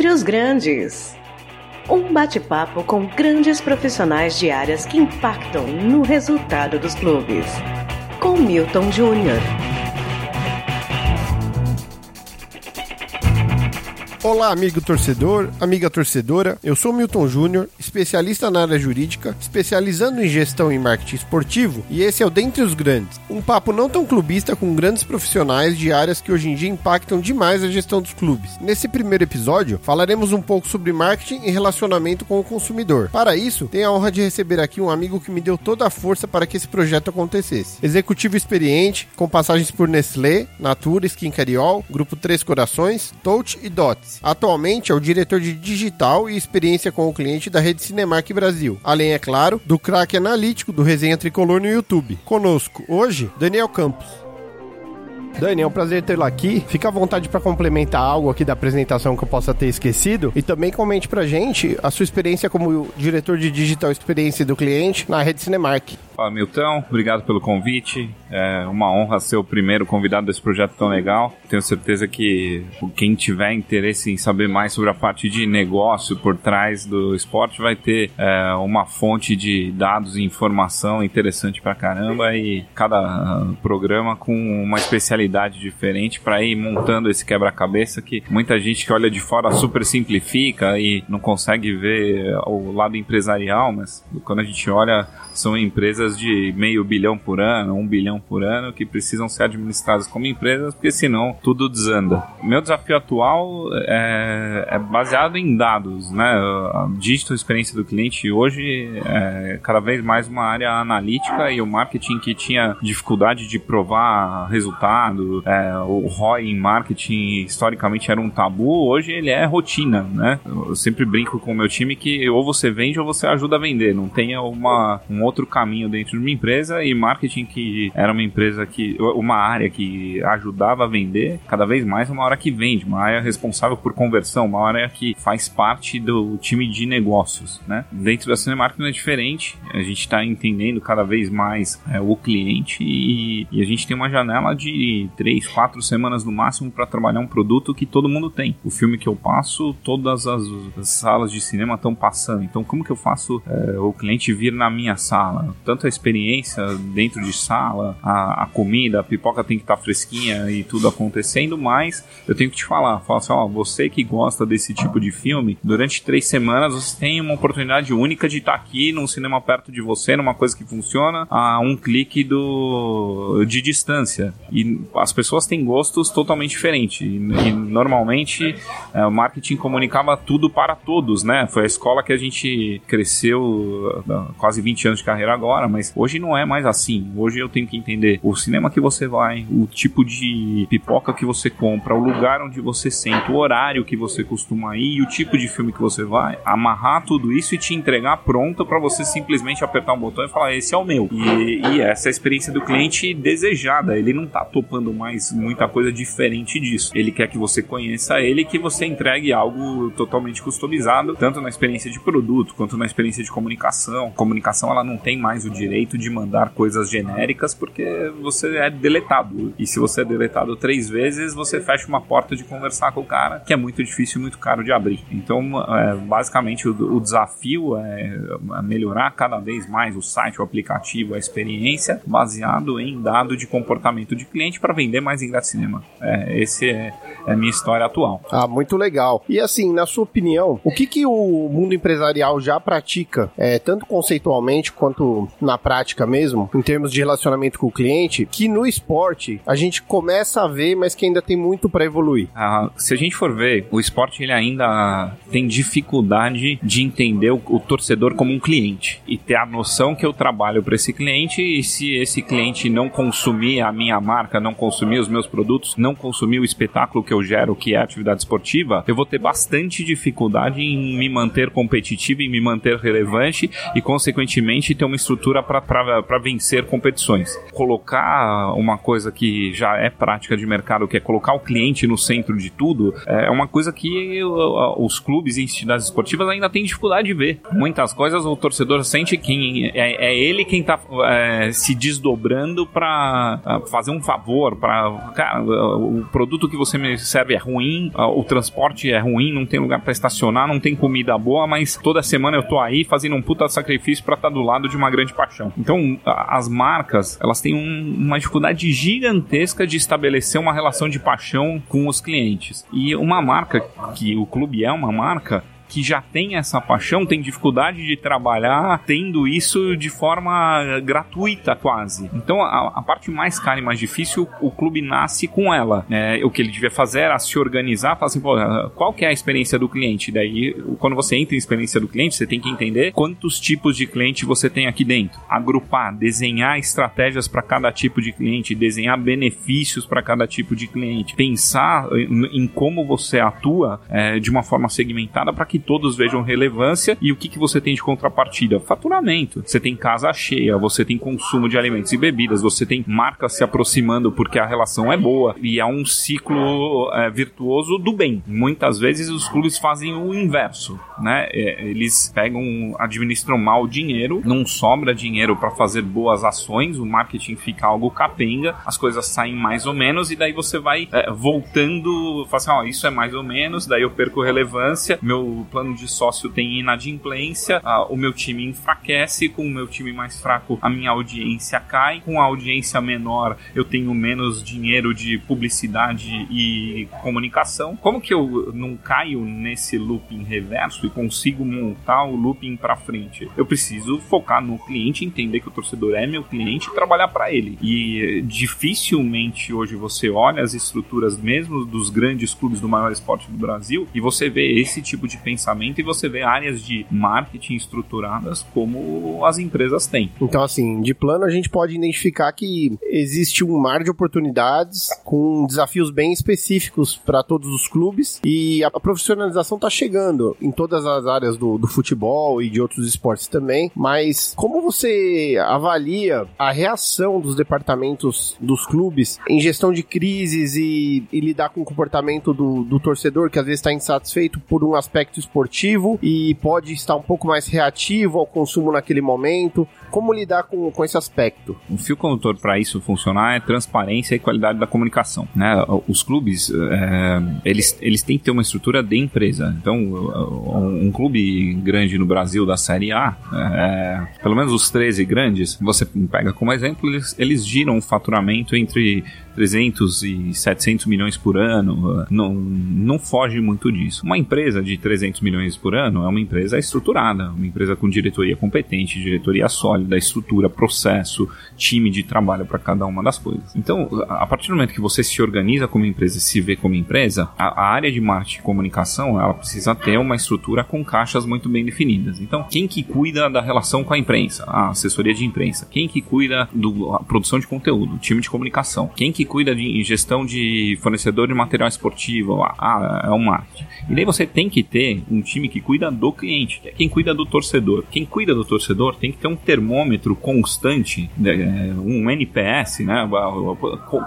Dentre os Grandes. Um bate-papo com grandes profissionais de áreas que impactam no resultado dos clubes. Com Milton Júnior. Olá, amigo torcedor, amiga torcedora. Eu sou Milton Júnior, especialista na área jurídica, especializando em gestão e marketing esportivo, e esse é o Dentre os Grandes, um papo não tão clubista com grandes profissionais de áreas que hoje em dia impactam demais a gestão dos clubes. Nesse primeiro episódio, falaremos um pouco sobre marketing e relacionamento com o consumidor. Para isso, tenho a honra de receber aqui um amigo que me deu toda a força para que esse projeto acontecesse. Executivo experiente, com passagens por Nestlé, Natura, Skin Cariol, Grupo Três Corações, Touch e Dots. Atualmente é o diretor de digital e experiência com o cliente da rede Cinemark Brasil. Além, é claro, do craque analítico do Resenha Tricolor no YouTube. Conosco hoje, Daniel Campos. Dani, é um prazer tê-lo aqui. Fica à vontade para complementar algo aqui da apresentação que eu possa ter esquecido e também comente pra gente a sua experiência como diretor de digital experiência do cliente na rede Cinemark. Fala, Milton. Obrigado pelo convite. É uma honra ser o primeiro convidado desse projeto tão legal. Tenho certeza que quem tiver interesse em saber mais sobre a parte de negócio por trás do esporte vai ter é, uma fonte de dados e informação interessante pra caramba e cada programa com uma especialidade diferente para ir montando esse quebra-cabeça que muita gente que olha de fora super simplifica e não consegue ver o lado empresarial, mas quando a gente olha são empresas de meio bilhão por ano, um bilhão por ano, que precisam ser administradas como empresas, porque senão tudo desanda. Meu desafio atual é, é baseado em dados, né? A digital experiência do cliente hoje é cada vez mais uma área analítica e o marketing que tinha dificuldade de provar resultado, é, o ROI em marketing historicamente era um tabu, hoje ele é rotina, né? Eu sempre brinco com o meu time que ou você vende ou você ajuda a vender, não tenha uma, um outro caminho dentro de uma empresa e marketing que era uma empresa que uma área que ajudava a vender, cada vez mais uma área que vende, uma área responsável por conversão, uma área que faz parte do time de negócios, né? Dentro da Cinemark não é diferente, a gente está entendendo cada vez mais é, o cliente e, e, a gente tem uma janela de três, quatro semanas no máximo para trabalhar um produto que todo mundo tem. O filme que eu passo, todas as, as salas de cinema estão passando. Então, como que eu faço é, o cliente vir na minha sala? Tanto a experiência dentro de sala, a, a comida, a pipoca tem que estar tá fresquinha e tudo acontecendo, mas eu tenho que te falar, falar assim, ó, você que gosta desse tipo de filme, durante três semanas você tem uma oportunidade única de estar tá aqui num cinema perto de você, numa coisa que funciona a um clique do de distância. E as pessoas têm gostos totalmente diferentes. E, e normalmente é, o marketing comunicava tudo para todos, né? Foi a escola que a gente cresceu quase 20 anos de carreira agora, mas hoje não é mais assim. Hoje eu tenho que entender o cinema que você vai, o tipo de pipoca que você compra, o lugar onde você senta, o horário que você costuma ir o tipo de filme que você vai, amarrar tudo isso e te entregar pronto para você simplesmente apertar um botão e falar: esse é o meu. E, e essa é a experiência do cliente desejada. Ele não tá topando mais muita coisa diferente disso. Ele quer que você conheça ele que você entregue algo totalmente customizado, tanto na experiência de produto quanto na experiência de comunicação. Comunicação ela não tem mais o direito de mandar coisas genéricas porque você é deletado. E se você é deletado três vezes, você fecha uma porta de conversar com o cara, que é muito difícil e muito caro de abrir. Então, é, basicamente, o, o desafio é melhorar cada vez mais o site, o aplicativo, a experiência, baseado em dado de comportamento de cliente para vender mais em cinema. É, esse é, é a minha história atual. Ah, muito legal. E assim, na sua opinião, o que, que o mundo empresarial já pratica, é, tanto conceitualmente quanto na prática mesmo, em termos de relacionamento com o cliente, que no esporte a gente começa a ver, mas que ainda tem muito para evoluir? Ah, se a gente for ver, o esporte ele ainda tem dificuldade de entender o, o torcedor como um cliente e ter a noção que eu trabalho para esse cliente e se esse cliente não consumir a minha marca, não consumir os meus produtos, não consumir o espetáculo que eu gero, que é a atividade esportiva, eu vou ter bastante dificuldade em me manter competitivo, em me manter relevante e, consequentemente, ter uma estrutura para vencer competições. Colocar uma coisa que já é prática de mercado, que é colocar o cliente no centro de tudo, é uma coisa que os clubes e entidades esportivas ainda têm dificuldade de ver. Muitas coisas o torcedor sente que é, é ele quem está é, se desdobrando para fazer um favor, para o produto que você me serve é ruim, o transporte é ruim, não tem lugar para estacionar, não tem comida boa, mas toda semana eu tô aí fazendo um puta sacrifício para estar tá do lado de uma grande Então, as marcas, elas têm um, uma dificuldade gigantesca de estabelecer uma relação de paixão com os clientes. E uma marca que o clube é uma marca, que já tem essa paixão tem dificuldade de trabalhar tendo isso de forma gratuita quase. Então a, a parte mais cara e mais difícil o clube nasce com ela. É, o que ele devia fazer era se organizar, falar assim, qual que é a experiência do cliente? Daí quando você entra em experiência do cliente, você tem que entender quantos tipos de cliente você tem aqui dentro. Agrupar, desenhar estratégias para cada tipo de cliente, desenhar benefícios para cada tipo de cliente, pensar em, como você atua é, de uma forma segmentada para que todos vejam relevância e o que, que você tem de contrapartida? Faturamento. Você tem casa cheia, você tem consumo de alimentos e bebidas, você tem marcas se aproximando porque a relação é boa e há um ciclo é, virtuoso do bem. Muitas vezes os clubes fazem o inverso, né? É, eles pegam, administram mal o dinheiro, não sobra dinheiro para fazer boas ações, o marketing fica algo capenga, as coisas saem mais ou menos e daí você vai é, voltando, fala assim, ó, isso é mais ou menos, daí eu perco relevância, meu plano de sócio tem inadimplência, o meu time enfraquece, com o meu time mais fraco a minha audiência cai, com a audiência menor eu tenho menos dinheiro de publicidade e comunicação. Como que eu não caio nesse looping reverso e consigo montar o looping para frente? Eu preciso focar no cliente, entender que o torcedor é meu cliente e trabalhar para ele. E dificilmente hoje você olha as estruturas mesmo dos grandes clubes do maior esporte do Brasil e você vê esse tipo de pensamento pensamento e você vê áreas de marketing estruturadas como as empresas têm. Então, assim, de plano a gente pode identificar que existe um mar de oportunidades com desafios bem específicos para todos os clubes e a profissionalização está chegando em todas as áreas do, do futebol e de outros esportes também. Mas como você avalia a reação dos departamentos dos clubes em gestão de crises e, e lidar com o comportamento do, do torcedor que às vezes está insatisfeito por um aspecto esportivo e pode estar um pouco mais reativo ao consumo naquele momento. Como lidar com, com esse aspecto? O fio condutor para isso funcionar é transparência e qualidade da comunicação. Né? Os clubes, é, eles, eles têm que ter uma estrutura de empresa. Então, um clube grande no Brasil da Série A, é, pelo menos os 13 grandes, você pega como exemplo, eles, eles giram o faturamento entre 300 e 700 milhões por ano, não, não foge muito disso. Uma empresa de 300 milhões por ano é uma empresa estruturada, uma empresa com diretoria competente, diretoria sólida, estrutura, processo, time de trabalho para cada uma das coisas. Então, a partir do momento que você se organiza como empresa e se vê como empresa, a, a área de marketing e comunicação, ela precisa ter uma estrutura com caixas muito bem definidas. Então, quem que cuida da relação com a imprensa? A assessoria de imprensa. Quem que cuida da produção de conteúdo? O time de comunicação. Quem que cuida de gestão de fornecedor de material esportivo? Ah, é o marketing. E daí você tem que ter um time que cuida do cliente, que é quem cuida do torcedor. Quem cuida do torcedor tem que ter um termômetro constante, né, um NPS, né?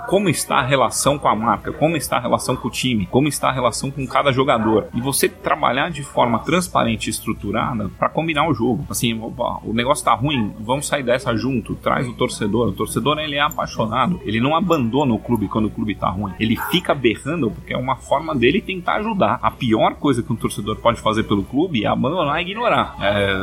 Como está a relação com a marca, como está a relação com o time, como está a relação com cada jogador. E você trabalhar de forma transparente e estruturada para combinar o jogo. Assim, o negócio tá ruim, vamos sair dessa junto, traz o torcedor. O torcedor ele é apaixonado, ele não abandona o clube quando o clube tá ruim. Ele fica berrando porque é uma forma dele tentar ajudar. A pior coisa que um torcedor pode fazer pelo clube é abandonar e ignorar. É,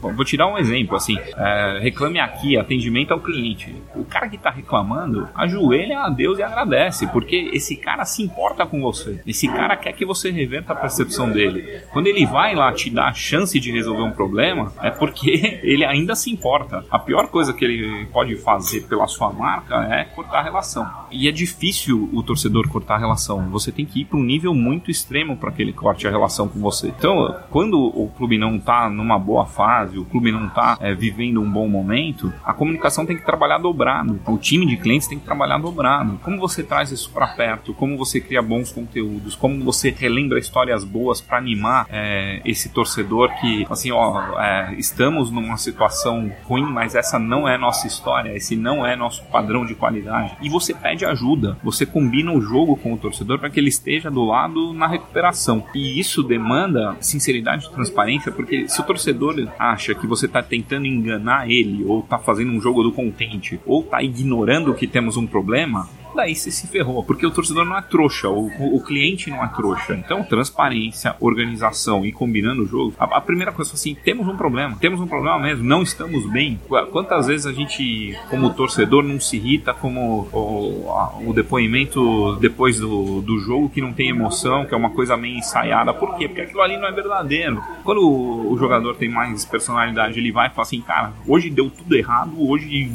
vou tirar um exemplo, assim, é, reclame aqui, atendimento ao cliente. O cara que tá reclamando, ajoelha a Deus e agradece, porque esse cara se importa com você. Esse cara quer que você reverta a percepção dele. Quando ele vai lá te dar a chance de resolver um problema, é porque ele ainda se importa. A pior coisa que ele pode fazer pela sua marca é cortar a relação. E é difícil o torcedor cortar a relação. Você tem que ir para um nível muito extremo para que ele corte a relação com você. Então, quando o clube não está numa boa fase, o clube não está é, vivendo um bom momento, a comunicação tem que trabalhar dobrado. O time de clientes tem que trabalhar dobrado. Como você traz isso para perto? Como você cria bons conteúdos? Como você relembra histórias boas para animar é, esse torcedor que, assim, ó, é, estamos numa situação ruim, mas essa não é nossa história, esse não é nosso padrão de qualidade. E você pede ajuda, você combina o jogo com o torcedor para que ele esteja do lado na recuperação. E isso demanda sinceridade e transparência, porque se o torcedor acha que você está tentando enganar ele, ou está fazendo um jogo do contente, ou está ignorando que temos um problema, daí você se ferrou, porque o torcedor não é trouxa, o, o cliente não é trouxa. Então, transparência, organização e combinando o jogo. A, a primeira coisa assim, temos um problema, temos um problema mesmo, não estamos bem. Quantas vezes a gente, como torcedor, não se irrita como o, o depoimento depois do, do jogo que não tem emoção, que é uma coisa meio ensaiada. Por quê? Porque aquilo ali não é verdadeiro. Quando o, o jogador tem mais personalidade, ele vai e fala assim, cara, hoje deu tudo errado, hoje,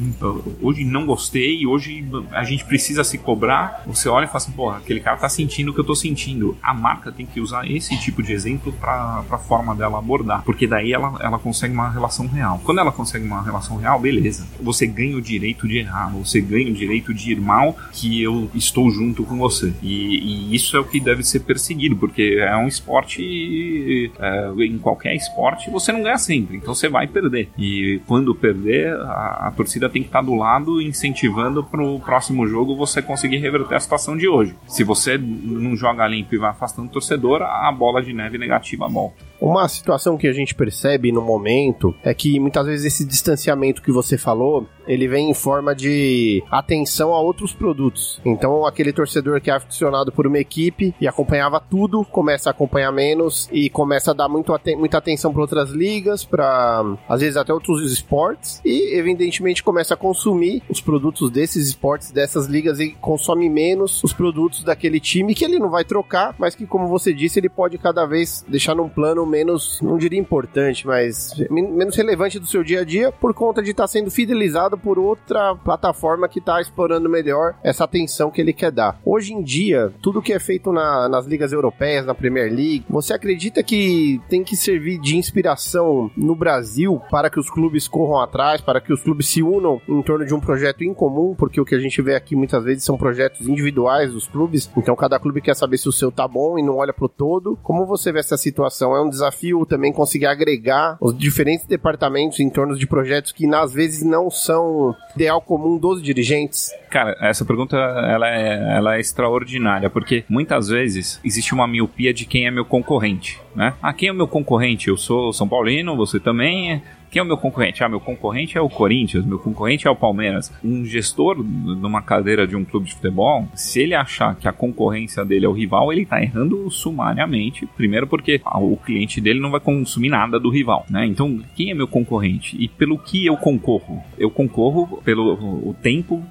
hoje não gostei, hoje a gente precisa se cobrar, você olha e fala assim, porra, aquele cara tá sentindo o que eu tô sentindo. A marca tem que usar esse tipo de exemplo pra, pra forma dela abordar, porque daí ela, ela consegue uma relação real. Quando ela consegue uma relação real, beleza. Você ganha o direito de errar, você ganha o direito de ir mal, que eu estou junto com você. E, e isso é o que deve ser perseguido, porque é um esporte, é, em qualquer esporte, você não ganha sempre, então você vai perder. E quando perder, a, a torcida tem que estar do lado, incentivando pro próximo jogo você você conseguir reverter a situação de hoje. Se você não joga limpo e vai afastando o torcedor, a bola de neve negativa volta. Uma situação que a gente percebe no momento é que muitas vezes esse distanciamento que você falou, ele vem em forma de atenção a outros produtos. Então, aquele torcedor que é aficionado por uma equipe e acompanhava tudo, começa a acompanhar menos e começa a dar muito muita atenção para outras ligas, para às vezes até outros esportes e evidentemente começa a consumir os produtos desses esportes, dessas ligas e consome menos os produtos daquele time que ele não vai trocar, mas que como você disse, ele pode cada vez deixar num plano menos, não diria importante, mas menos relevante do seu dia a dia por conta de estar tá sendo fidelizado por outra plataforma que está explorando melhor essa atenção que ele quer dar. Hoje em dia, tudo que é feito na, nas ligas europeias, na Premier League, você acredita que tem que servir de inspiração no Brasil para que os clubes corram atrás, para que os clubes se unam em torno de um projeto em comum, porque o que a gente vê aqui muitas vezes são projetos individuais dos clubes, então cada clube quer saber se o seu tá bom e não olha pro todo. Como você vê essa situação? É um desafio também conseguir agregar os diferentes departamentos em torno de projetos que às vezes não são ideal comum dos dirigentes? Cara, essa pergunta ela é, ela é extraordinária, porque muitas vezes existe uma miopia de quem é meu concorrente, né? Ah, quem é o meu concorrente? Eu sou São Paulino, você também quem é o meu concorrente? Ah, meu concorrente é o Corinthians, meu concorrente é o Palmeiras. Um gestor numa cadeira de um clube de futebol, se ele achar que a concorrência dele é o rival, ele tá errando sumariamente. Primeiro porque o cliente dele não vai consumir nada do rival, né? Então, quem é meu concorrente? E pelo que eu concorro? Eu concorro pelo o tempo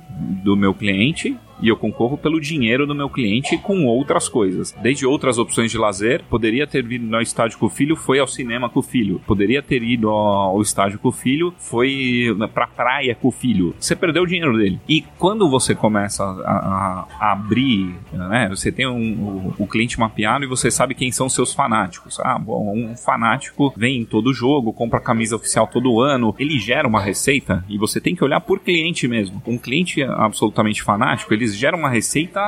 do meu cliente e eu concorro pelo dinheiro do meu cliente com outras coisas. Desde outras opções de lazer, poderia ter ido ao estádio com o filho, foi ao cinema com o filho. Poderia ter ido ao estádio com o filho, foi pra praia com o filho. Você perdeu o dinheiro dele. E quando você começa a, a abrir, né, você tem um, o, o cliente mapeado e você sabe quem são seus fanáticos. Ah, bom, um fanático vem em todo jogo, compra camisa oficial todo ano, ele gera uma receita e você tem que olhar por cliente mesmo. Um cliente absolutamente fanático, ele eles geram uma receita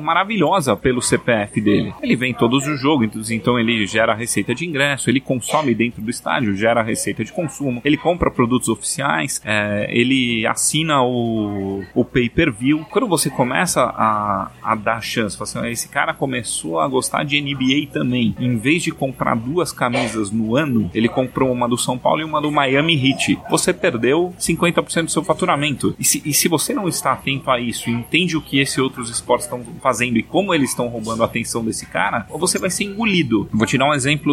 maravilhosa pelo CPF dele. Ele vem todos os jogos, então ele gera receita de ingresso, ele consome dentro do estádio, gera receita de consumo, ele compra produtos oficiais, é, ele assina o, o pay-per-view. Quando você começa a, a dar chance, assim, ah, esse cara começou a gostar de NBA também. Em vez de comprar duas camisas no ano, ele comprou uma do São Paulo e uma do Miami Heat. Você perdeu 50% do seu faturamento. E se, e se você não está atento a isso e entende entende o que esses outros esportes estão fazendo e como eles estão roubando a atenção desse cara, ou você vai ser engolido. Vou te dar um exemplo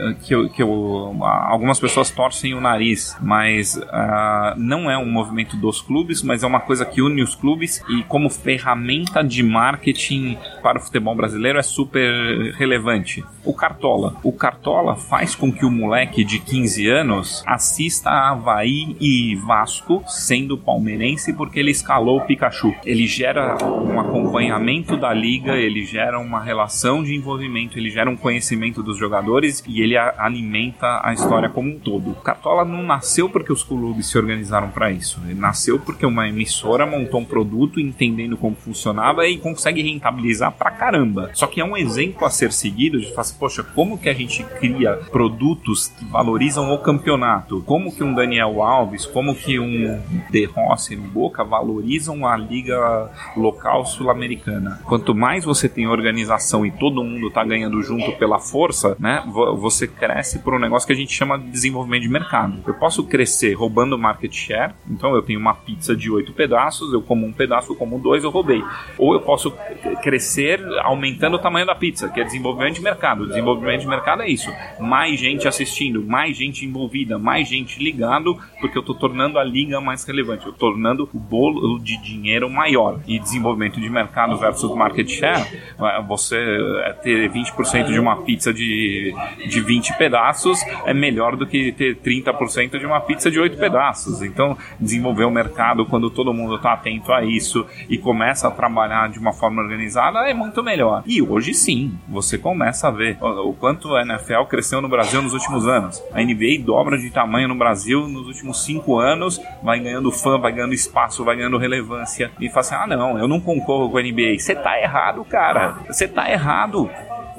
eh, que, eu, que eu, algumas pessoas torcem o nariz, mas uh, não é um movimento dos clubes, mas é uma coisa que une os clubes e como ferramenta de marketing para o futebol brasileiro é super relevante. O Cartola. O Cartola faz com que o moleque de 15 anos assista a Havaí e Vasco sendo palmeirense porque ele escalou o Pikachu. Ele gera um acompanhamento da liga, ele gera uma relação de envolvimento, ele gera um conhecimento dos jogadores e ele a, alimenta a história como um todo. Cartola não nasceu porque os clubes se organizaram para isso. Ele nasceu porque uma emissora montou um produto entendendo como funcionava e consegue rentabilizar pra caramba. Só que é um exemplo a ser seguido de falar assim, poxa, como que a gente cria produtos que valorizam o campeonato? Como que um Daniel Alves, como que um De Rossi Boca valorizam a liga local sul-americana? Quanto mais você tem organização e todo mundo tá ganhando junto pela força, né? Você cresce por um negócio que a gente chama de desenvolvimento de mercado. Eu posso crescer roubando market share, então eu tenho uma pizza de oito pedaços, eu como um pedaço, eu como dois, eu roubei. Ou eu posso crescer aumentando o tamanho da pizza, que é desenvolvimento de mercado. Desenvolvimento de mercado é isso. Mais gente assistindo, mais gente envolvida, mais gente ligado, porque eu estou tornando a liga mais relevante, eu estou tornando o bolo de dinheiro maior. E desenvolvimento de mercado versus market share, é, você é, ter 20% de uma pizza de, de 20 pedaços é melhor do que ter 30% de uma pizza de 8 pedaços. Então, desenvolver o mercado quando todo mundo está atento a isso e começa a trabalhar de uma forma organizada é muito melhor. E hoje sim, você começa a ver o quanto a NFL cresceu no Brasil nos últimos anos. A NBA dobra de tamanho no Brasil nos últimos cinco anos, vai ganhando fã, vai ganhando espaço, vai ganhando relevância. E fala assim: ah, não, eu não concorro com a NBA. Você tá errado, cara. Você tá errado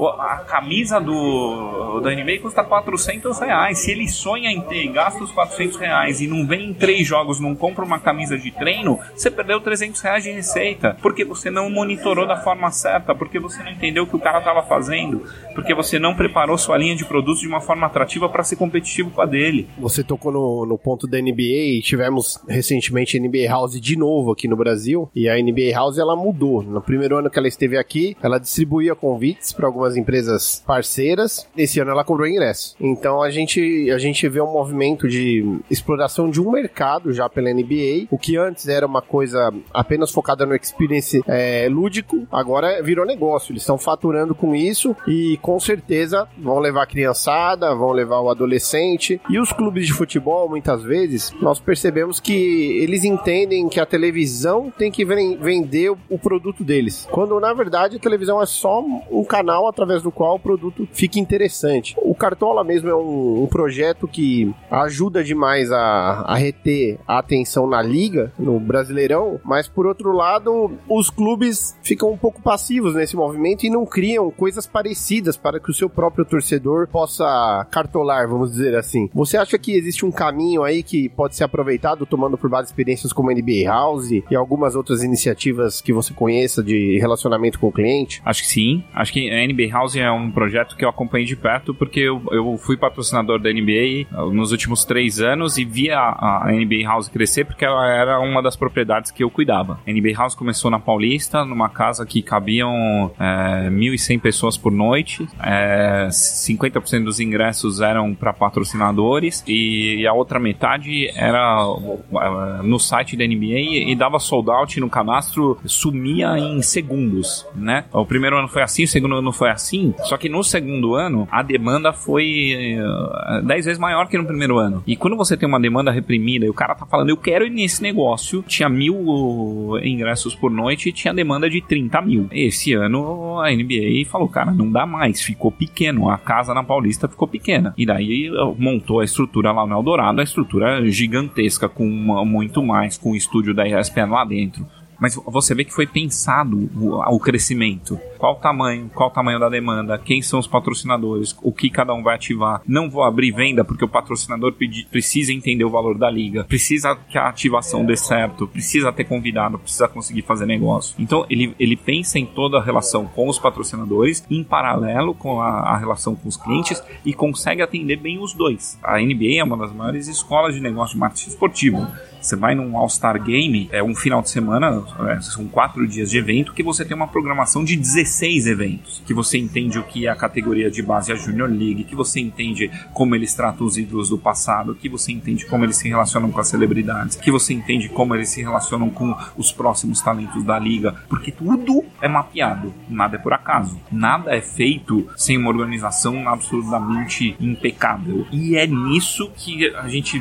a camisa do, do anime custa 400 reais. Se ele sonha em ter gasta os 400 reais e não vem em três jogos, não compra uma camisa de treino, você perdeu 300 reais de receita. Porque você não monitorou da forma certa, porque você não entendeu o que o cara estava fazendo, porque você não preparou sua linha de produtos de uma forma atrativa para ser competitivo com a dele. Você tocou no, no ponto da NBA e tivemos recentemente NBA House de novo aqui no Brasil. E a NBA House ela mudou. No primeiro ano que ela esteve aqui, ela distribuía convites para algumas empresas parceiras. Esse ano ela cobrou ingresso. Então a gente, a gente vê um movimento de exploração de um mercado já pela NBA. O que antes era uma coisa apenas focada no experience é, lúdico, agora virou negócio. Eles estão faturando com isso e com certeza vão levar a criançada, vão levar o adolescente. E os clubes de futebol, muitas vezes, nós percebemos que eles entendem que a televisão tem que vender o produto deles. Quando na verdade a televisão é só um canal através do qual o produto fica interessante. O Cartola mesmo é um, um projeto que ajuda demais a, a reter a atenção na liga, no Brasileirão, mas por outro lado, os clubes ficam um pouco passivos nesse movimento e não criam coisas parecidas para que o seu próprio torcedor possa cartolar, vamos dizer assim. Você acha que existe um caminho aí que pode ser aproveitado tomando por várias experiências como a NBA House e algumas outras iniciativas que você conheça de relacionamento com o cliente? Acho que sim. Acho que a NBA House é um projeto que eu acompanhei de perto porque eu, eu fui patrocinador da NBA uh, nos últimos três anos e via a, NBA House crescer porque ela era uma das propriedades que eu cuidava. A NBA House começou na Paulista, numa casa que cabiam é, 1.100 pessoas por noite, é, 50% dos ingressos eram para patrocinadores e a outra metade era uh, no site da NBA e dava sold out no cadastro, sumia em segundos, né? O primeiro ano foi assim, o segundo ano foi assim assim, só que no segundo ano a demanda foi uh, eh, 10 vezes maior que no primeiro ano. E quando você tem uma demanda reprimida e o cara tá falando, eu quero ir nesse negócio, tinha mil uh, ingressos por noite e tinha demanda de 30 mil. Esse ano a NBA falou, cara, não dá mais, ficou pequeno, a casa na Paulista ficou pequena. E daí uh, montou a estrutura lá no Eldorado, a estrutura gigantesca, com muito mais, com o estúdio da ESPN lá dentro mas você vê que foi pensado o, o crescimento. Qual o tamanho, qual o tamanho da demanda, quem são os patrocinadores, o que cada um vai ativar. Não vou abrir venda porque o patrocinador pedi, precisa entender o valor da liga, precisa que a ativação dê certo, precisa ter convidado, precisa conseguir fazer negócio. Então ele, ele pensa em toda a relação com os patrocinadores, em paralelo com a, a relação com os clientes e consegue atender bem os dois. A NBA é uma das maiores escolas de negócio de marketing esportivo. Você vai num All-Star Game, é um final de semana, é, são quatro dias de evento, que você tem uma programação de 16 eventos. Que você entende o que é a categoria de base, a Junior League, que você entende como eles tratam os ídolos do passado, que você entende como eles se relacionam com as celebridades, que você entende como eles se relacionam com os próximos talentos da liga, porque tudo é mapeado, nada é por acaso. Nada é feito sem uma organização absolutamente impecável. E é nisso que a gente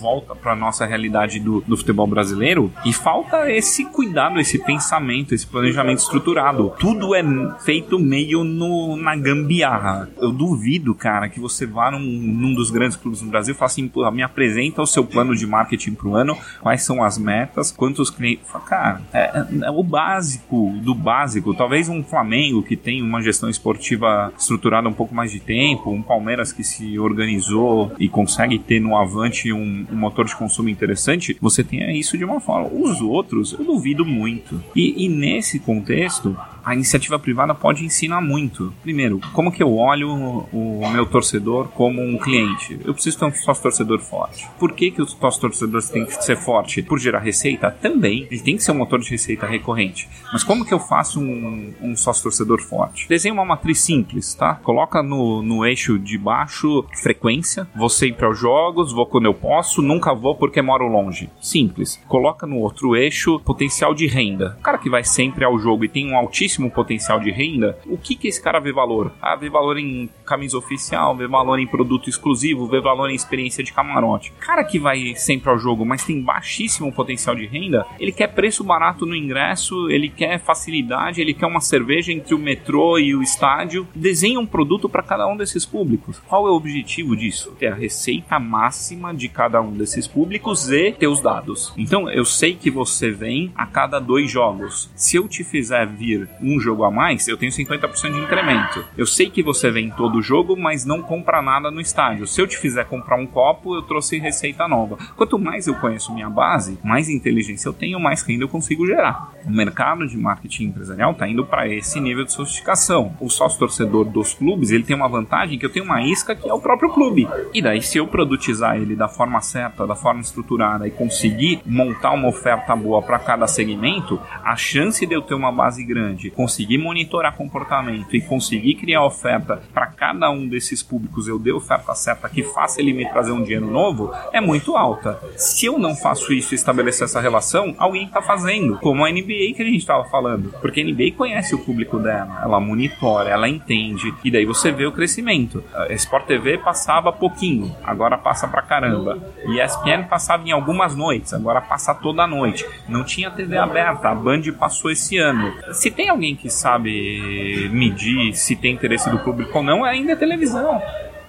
volta para nossa realidade do, do futebol brasileiro e falta esse cuidado, esse pensamento, esse planejamento estruturado. Tudo é feito meio no, na gambiarra. Eu duvido, cara, que você vá num, num dos grandes clubes no Brasil e fale assim, me apresenta o seu plano de marketing pro ano, quais são as metas, quantos clientes. Cara, é, é, é o básico do básico. Talvez um Flamengo que tem uma gestão esportiva estruturada um pouco mais de tempo, um Palmeiras que se organizou e consegue ter no Avante um, um motor de consumo interessante, você tenha isso de uma forma. Os outros, eu duvido muito. E, e nesse contexto, a iniciativa privada pode ensinar muito. Primeiro, como que eu olho o meu torcedor como um cliente? Eu preciso ter um sócio torcedor forte. Por que, que os sócios torcedores têm que ser forte? Por gerar receita? Também. Ele tem que ser um motor de receita recorrente. Mas como que eu faço um, um sócio torcedor forte? Desenha uma matriz simples, tá? Coloca no, no eixo de baixo frequência. Vou sempre aos jogos, vou quando eu posso, nunca vou porque moro longe. Simples. Coloca no outro eixo potencial de renda. O cara que vai sempre ao jogo e tem um altíssimo altíssimo potencial de renda, o que que esse cara vê valor? Ah, vê valor em camisa oficial, vê valor em produto exclusivo, vê valor em experiência de camarote. Cara que vai sempre ao jogo, mas tem baixíssimo potencial de renda, ele quer preço barato no ingresso, ele quer facilidade, ele quer uma cerveja entre o metrô e o estádio. Desenha um produto para cada um desses públicos. Qual é o objetivo disso? Ter a receita máxima de cada um desses públicos e ter os dados. Então, eu sei que você vem a cada dois jogos. Se eu te fizer vir um jogo a mais, eu tenho 50% de incremento. Eu sei que você vem todo jogo, mas não compra nada no estádio. Se eu te fizer comprar um copo, eu trouxe receita nova. Quanto mais eu conheço minha base, mais inteligência eu tenho, mais renda eu consigo gerar. O mercado de marketing empresarial está indo para esse nível de sofisticação. O sócio torcedor dos clubes, ele tem uma vantagem que eu tenho uma isca que é o próprio clube. E daí se eu produtizar ele da forma certa, da forma estruturada e conseguir montar uma oferta boa para cada segmento, a chance de eu ter uma base grande conseguir monitorar comportamento e conseguir criar oferta para cada um desses públicos, eu dei oferta certa que faça ele me trazer um dinheiro novo, é muito alta. Se eu não faço isso e estabelecer essa relação, alguém está fazendo, como a NBA que a gente estava falando, porque a NBA conhece o público dela, ela monitora, ela entende, e daí você vê o crescimento. A Sport TV passava pouquinho, agora passa pra caramba. E ESPN passava em algumas noites, agora passa toda noite. Não tinha TV aberta, a Band passou esse ano. Se tem alguém alguém que sabe medir se tem interesse do público ou não, ainda é televisão.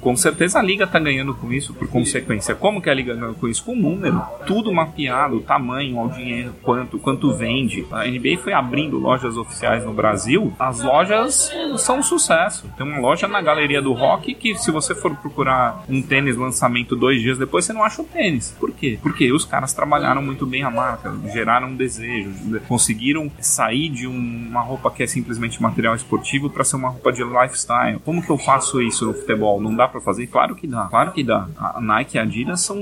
Com certeza a liga está ganhando com isso por consequência. Como que a liga ganha com isso? Com número. Tudo mapeado, tamanho, dinheiro, quanto, quanto vende. A NBA foi abrindo lojas oficiais no Brasil. As lojas são um sucesso. Tem uma loja na Galeria do Rock que se você for procurar um tênis lançamento dois dias depois, você não acha o tênis. Por quê? Porque os caras trabalharam muito bem a marca, geraram um desejo, conseguiram sair de uma roupa que é simplesmente material esportivo para ser uma roupa de lifestyle. Como que eu faço isso no futebol? Não dá para fazer? Claro que dá, claro que dá. A Nike e a Adidas são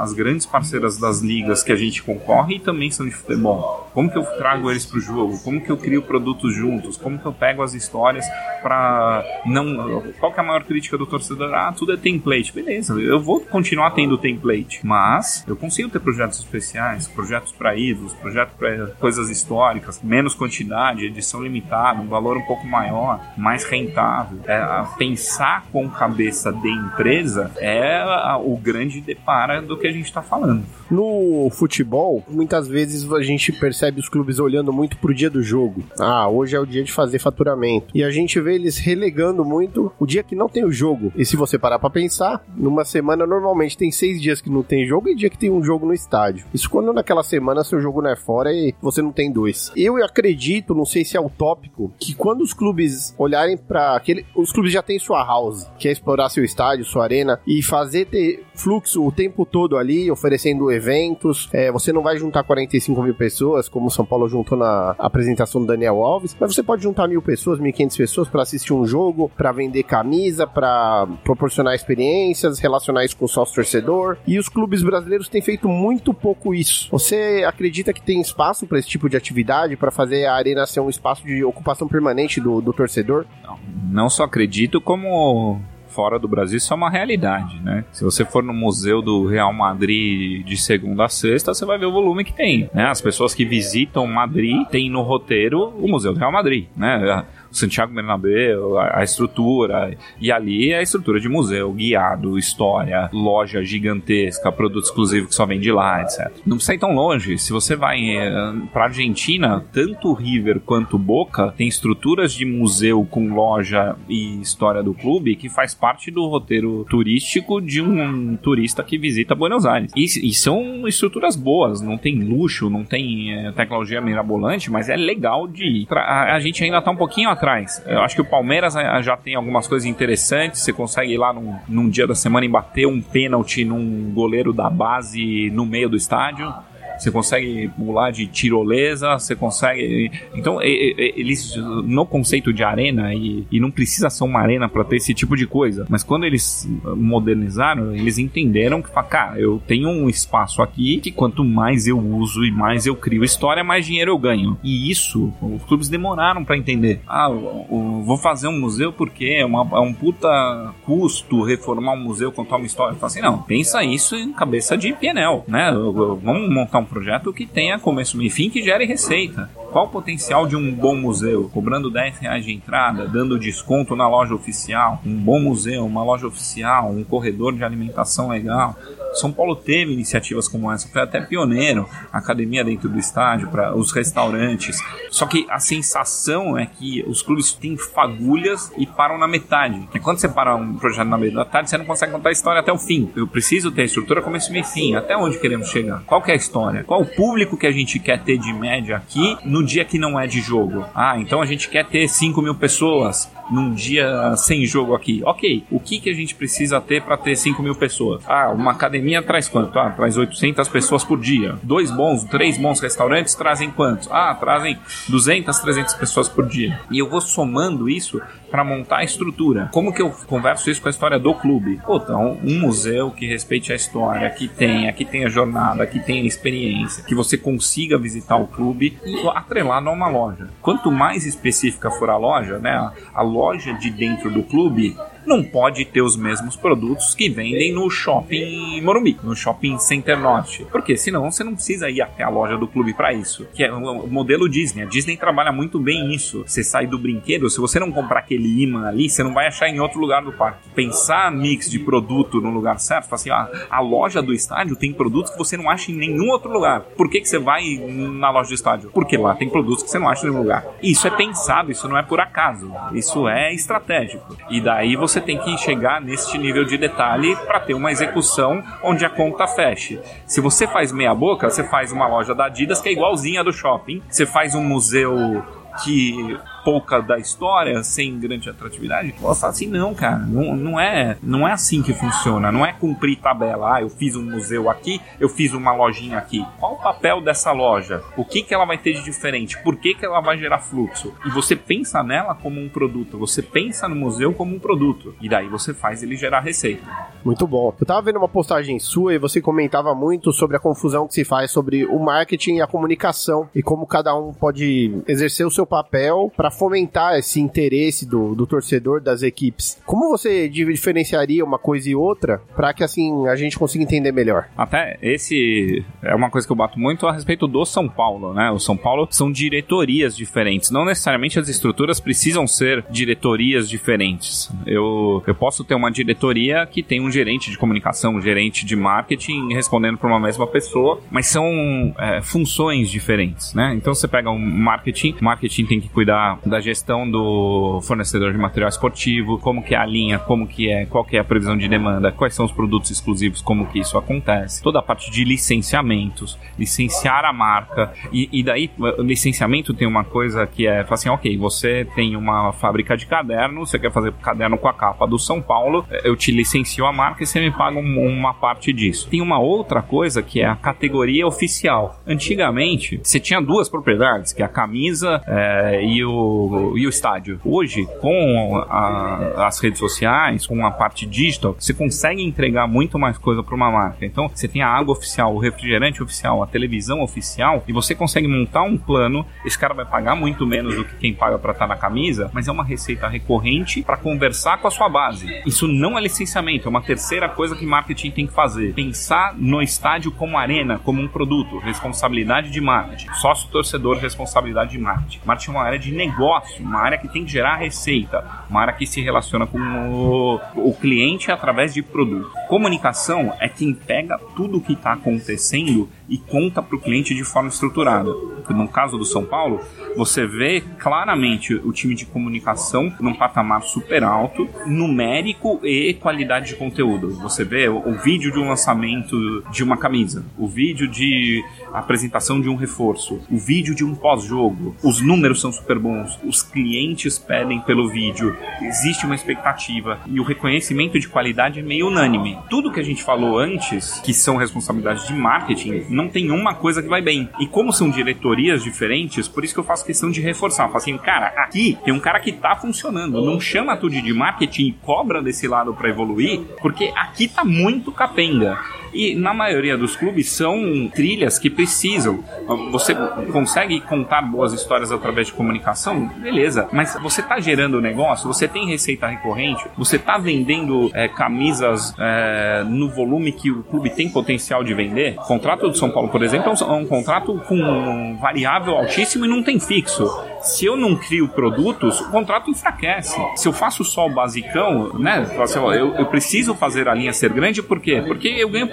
as grandes parceiras das ligas que a gente concorre e também são de futebol. Como que eu trago eles pro jogo? Como que eu crio produtos juntos? Como que eu pego as histórias para não. Qual que é a maior crítica do torcedor? Ah, tudo é template. Beleza, eu vou continuar tendo template, mas eu consigo ter projetos especiais, projetos para ídolos, projetos para coisas históricas, menos quantidade, edição limitada, um valor um pouco maior, mais rentável. É, pensar com cabeça cabeça de empresa é o grande depara do que a gente está falando. No futebol, muitas vezes a gente percebe os clubes olhando muito pro dia do jogo. Ah, hoje é o dia de fazer faturamento. E a gente vê eles relegando muito o dia que não tem o jogo. E se você parar pra pensar, numa semana normalmente tem seis dias que não tem jogo e dia que tem um jogo no estádio. Isso quando naquela semana seu jogo não é fora e você não tem dois. Eu acredito, não sei se é utópico, que quando os clubes olharem para aquele. Os clubes já têm sua house, que é explorar explorar seu estádio, sua arena e fazer ter fluxo o tempo todo ali, oferecendo eventos. É, você não vai juntar 45 mil pessoas, como o São Paulo juntou na apresentação do Daniel Alves, mas você pode juntar mil pessoas, 1.500 pessoas para assistir um jogo, para vender camisa, para proporcionar experiências, relacionar isso com o sócio torcedor. E os clubes brasileiros têm feito muito pouco isso. Você acredita que tem espaço para esse tipo de atividade, para fazer a arena ser um espaço de ocupação permanente do, do torcedor? Não, não só acredito, como fora do Brasil isso é uma realidade, né? Se você for no museu do Real Madrid de segunda a sexta, você vai ver o volume que tem, né? As pessoas que visitam Madrid têm no roteiro o museu do Real Madrid, né? Santiago Bernabéu, a, a estrutura. E ali é a estrutura de museu, guiado, história, loja gigantesca, produto exclusivo que só vende lá, etc. Não precisa ir tão longe. Se você vai eh, pra Argentina, tanto River quanto Boca tem estruturas de museu com loja e história do clube que faz parte do roteiro turístico de um turista que visita Buenos Aires. E, e são estruturas boas, não tem luxo, não tem é, tecnologia mirabolante, mas é legal de ir. A, a, gente ainda tá um pouquinho atrás. Eu acho que o Palmeiras eh, já tem algumas coisas interessantes. Você consegue ir lá num, num dia da semana e bater um pênalti num goleiro da base no meio do estádio você consegue pular de tirolesa, você consegue. Então, eles, no conceito de arena, e, e não precisa ser uma arena para ter esse tipo de coisa, mas quando eles modernizaram, eles entenderam que, cara, eu tenho um espaço aqui que quanto mais eu uso e mais eu crio história, mais dinheiro eu ganho. E isso, os clubes demoraram para entender. Ah, vou fazer um museu porque é, uma, é um puta custo reformar um museu, contar uma história. Eu falo assim, não, pensa isso em cabeça de pianel, né? Vamos montar um um projeto que tenha começo, meio e fim, que gere receita. Qual o potencial de um bom museu? Cobrando 10 reais de entrada, dando desconto na loja oficial, um bom museu, uma loja oficial, um corredor de alimentação legal. São Paulo teve iniciativas como essa, foi até pioneiro, academia dentro do estádio, para os restaurantes. Só que a sensação é que os clubes têm fagulhas e param na metade. E quando você para um projeto na metade, você não consegue contar a história até o fim. Eu preciso ter a estrutura começo, meio fim. Até onde queremos chegar? Qual é a história? Qual o público que a gente quer ter de média aqui no dia que não é de jogo? Ah, então a gente quer ter 5 mil pessoas num dia sem jogo aqui. Ok, o que, que a gente precisa ter para ter 5 mil pessoas? Ah, uma academia traz quanto? Ah, traz 800 pessoas por dia. Dois bons, três bons restaurantes trazem quantos? Ah, trazem 200, 300 pessoas por dia. E eu vou somando isso para montar a estrutura. Como que eu converso isso com a história do clube? Pô, então, um museu que respeite a história, que tenha, que tenha jornada, que tenha experiência, que você consiga visitar o clube e atrelado a uma loja. Quanto mais específica for a loja, né, a loja de dentro do clube não pode ter os mesmos produtos que vendem no shopping Morumbi, no shopping Center Norte. Porque senão você não precisa ir até a loja do clube para isso. Que é o modelo Disney. A Disney trabalha muito bem isso. Você sai do brinquedo, se você não comprar aquele imã ali, você não vai achar em outro lugar do parque. Pensar mix de produto no lugar certo, assim, ah, a loja do estádio tem produtos que você não acha em nenhum outro lugar. Por que, que você vai na loja do estádio? Porque lá tem produtos que você não acha em nenhum lugar. Isso é pensado, isso não é por acaso. Isso é estratégico. E daí você você tem que chegar neste nível de detalhe para ter uma execução onde a conta feche. Se você faz meia boca, você faz uma loja da Adidas que é igualzinha do shopping, você faz um museu que pouca da história, sem grande atratividade, você fala assim, não, cara, não, não, é, não é assim que funciona, não é cumprir tabela, ah, eu fiz um museu aqui, eu fiz uma lojinha aqui. Qual o papel dessa loja? O que, que ela vai ter de diferente? Por que, que ela vai gerar fluxo? E você pensa nela como um produto, você pensa no museu como um produto, e daí você faz ele gerar receita. Muito bom. Eu tava vendo uma postagem sua e você comentava muito sobre a confusão que se faz sobre o marketing e a comunicação e como cada um pode exercer o seu papel para fomentar esse interesse do, do torcedor das equipes. Como você diferenciaria uma coisa e outra para que assim a gente consiga entender melhor? Até esse é uma coisa que eu bato muito a respeito do São Paulo, né? O São Paulo são diretorias diferentes. Não necessariamente as estruturas precisam ser diretorias diferentes. Eu, eu posso ter uma diretoria que tem um gerente de comunicação, um gerente de marketing respondendo para uma mesma pessoa, mas são é, funções diferentes, né? Então você pega um marketing, marketing tem que cuidar da gestão do fornecedor de material esportivo, como que é a linha, como que é, qual que é a previsão de demanda, quais são os produtos exclusivos, como que isso acontece, toda a parte de licenciamentos, licenciar a marca, e, e daí licenciamento tem uma coisa que é, assim, ok, você tem uma fábrica de caderno, você quer fazer caderno com a capa do São Paulo, eu te licencio a marca e você me paga um, uma parte disso. Tem uma outra coisa que é a categoria oficial. Antigamente, você tinha duas propriedades, que é a camisa é, e o e o estádio. Hoje, com a, as redes sociais, com a parte digital, você consegue entregar muito mais coisa para uma marca. Então, você tem a água oficial, o refrigerante oficial, a televisão oficial, e você consegue montar um plano. Esse cara vai pagar muito menos do que quem paga para estar tá na camisa, mas é uma receita recorrente para conversar com a sua base. Isso não é licenciamento, é uma terceira coisa que marketing tem que fazer. Pensar no estádio como arena, como um produto, responsabilidade de marketing. Sócio torcedor, responsabilidade de marketing. Marketing é uma área de negócio negócio, uma área que tem que gerar receita, uma área que se relaciona com o, o cliente através de produto. Comunicação é quem pega tudo o que está acontecendo e conta para o cliente de forma estruturada. No caso do São Paulo, você vê claramente o time de comunicação num patamar super alto, numérico e qualidade de conteúdo. Você vê o, vídeo de um lançamento de uma camisa, o vídeo de apresentação de um reforço, o vídeo de um pós-jogo. Os números são super bons, os clientes pedem pelo vídeo, existe uma expectativa e o reconhecimento de qualidade é meio unânime. Tudo que a gente falou antes, que são responsabilidades de marketing, não tem uma coisa que vai bem. E como são diretorias diferentes, por isso que eu faço questão de reforçar. Eu falo assim, cara, aqui tem um cara que tá funcionando. Não chama tudo de marketing e cobra desse lado para evoluir, porque aqui tá muito capenga. E na maioria dos clubes são trilhas que precisam. Você consegue contar boas histórias através de comunicação? Beleza. Mas você está gerando negócio, você tem receita recorrente, você está vendendo é, camisas é, no volume que o clube tem potencial de vender. O contrato do São Paulo, por exemplo, é um, é um contrato com um variável altíssimo e não tem fixo. Se eu não crio produtos, o contrato enfraquece. Se eu faço só o basicão, né? Assim, eu, eu preciso fazer a linha ser grande, por quê? Porque eu ganho.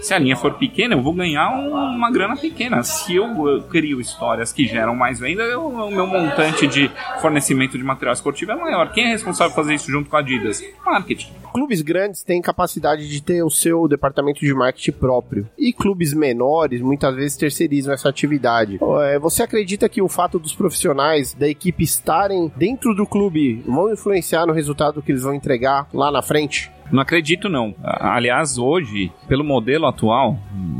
Se a linha for pequena, eu vou ganhar uma grana pequena. Se eu, eu crio histórias que geram mais venda, eu, o meu montante de fornecimento de material esportivo é maior. Quem é responsável por fazer isso junto com a Adidas? Marketing. Clubes grandes têm capacidade de ter o seu departamento de marketing próprio. E clubes menores muitas vezes terceirizam essa atividade. É, você acredita que o fato dos profissionais da equipe estarem dentro do clube vão influenciar no resultado que eles vão entregar lá na frente? Não acredito, não. Aliás, hoje, pelo modelo atual